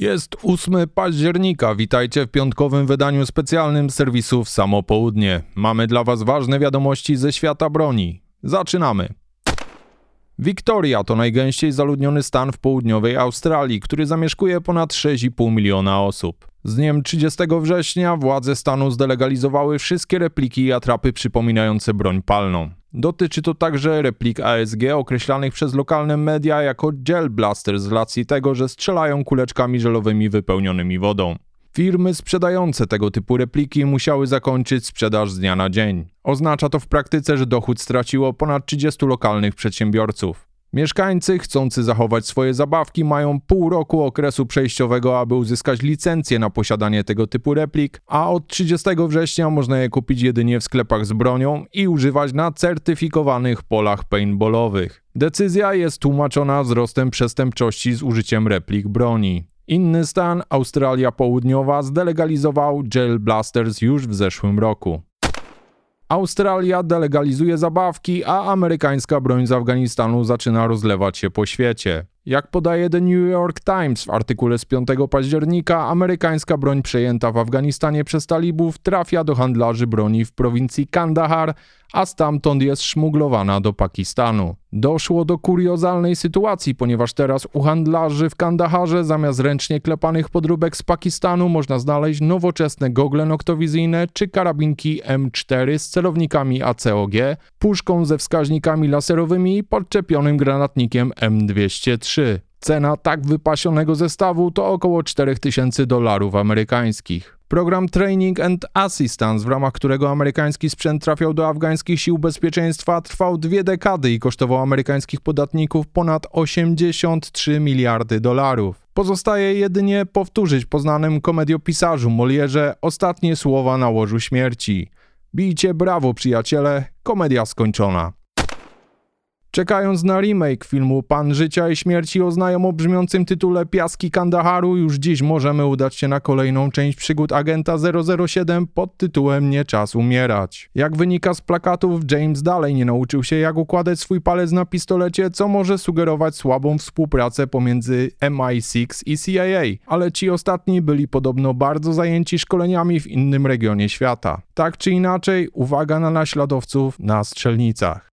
Jest 8 października. Witajcie w piątkowym wydaniu specjalnym serwisów Samo Południe. Mamy dla Was ważne wiadomości ze świata broni. Zaczynamy. Victoria to najgęściej zaludniony stan w południowej Australii, który zamieszkuje ponad 6,5 miliona osób. Z dniem 30 września władze stanu zdelegalizowały wszystkie repliki i atrapy przypominające broń palną. Dotyczy to także replik ASG określanych przez lokalne media jako gel blaster z racji tego, że strzelają kuleczkami żelowymi wypełnionymi wodą. Firmy sprzedające tego typu repliki musiały zakończyć sprzedaż z dnia na dzień. Oznacza to w praktyce, że dochód straciło ponad 30 lokalnych przedsiębiorców. Mieszkańcy chcący zachować swoje zabawki mają pół roku okresu przejściowego, aby uzyskać licencję na posiadanie tego typu replik, a od 30 września można je kupić jedynie w sklepach z bronią i używać na certyfikowanych polach paintballowych. Decyzja jest tłumaczona wzrostem przestępczości z użyciem replik broni. Inny stan, Australia Południowa, zdelegalizował gel blasters już w zeszłym roku. Australia delegalizuje zabawki, a amerykańska broń z Afganistanu zaczyna rozlewać się po świecie. Jak podaje The New York Times w artykule z 5 października, amerykańska broń przejęta w Afganistanie przez talibów trafia do handlarzy broni w prowincji Kandahar, a stamtąd jest szmuglowana do Pakistanu. Doszło do kuriozalnej sytuacji, ponieważ teraz u handlarzy w Kandaharze zamiast ręcznie klepanych podróbek z Pakistanu można znaleźć nowoczesne gogle noktowizyjne czy karabinki M4 z celownikami ACOG, puszką ze wskaźnikami laserowymi i podczepionym granatnikiem M203. Cena tak wypasionego zestawu to około 4000 dolarów amerykańskich. Program Training and Assistance, w ramach którego amerykański sprzęt trafiał do afgańskich sił bezpieczeństwa, trwał dwie dekady i kosztował amerykańskich podatników ponad 83 miliardy dolarów. Pozostaje jedynie powtórzyć poznanym komediopisarzu Molierze ostatnie słowa na łożu śmierci. Bijcie brawo, przyjaciele, komedia skończona. Czekając na remake filmu Pan Życia i Śmierci o znajomo brzmiącym tytule Piaski Kandaharu, już dziś możemy udać się na kolejną część przygód agenta 007 pod tytułem Nie czas umierać. Jak wynika z plakatów, James dalej nie nauczył się jak układać swój palec na pistolecie, co może sugerować słabą współpracę pomiędzy MI6 i CIA, ale ci ostatni byli podobno bardzo zajęci szkoleniami w innym regionie świata. Tak czy inaczej, uwaga na naśladowców na strzelnicach.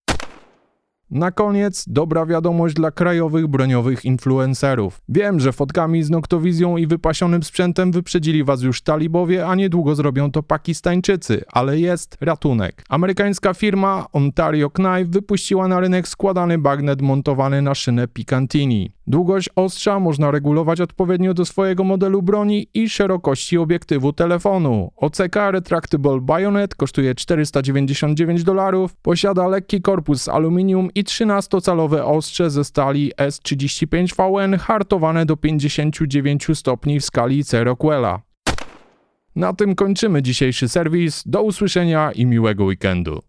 Na koniec dobra wiadomość dla krajowych broniowych influencerów. Wiem, że fotkami z noktowizją i wypasionym sprzętem wyprzedzili was już talibowie, a niedługo zrobią to Pakistańczycy, ale jest ratunek. Amerykańska firma Ontario Knife wypuściła na rynek składany bagnet montowany na szynę Picantini. Długość ostrza można regulować odpowiednio do swojego modelu broni i szerokości obiektywu telefonu. OCK Retractable Bayonet kosztuje 499 dolarów, posiada lekki korpus aluminium i 13-calowe ostrze ze stali S35VN hartowane do 59 stopni w skali C. Rockwella. Na tym kończymy dzisiejszy serwis. Do usłyszenia i miłego weekendu.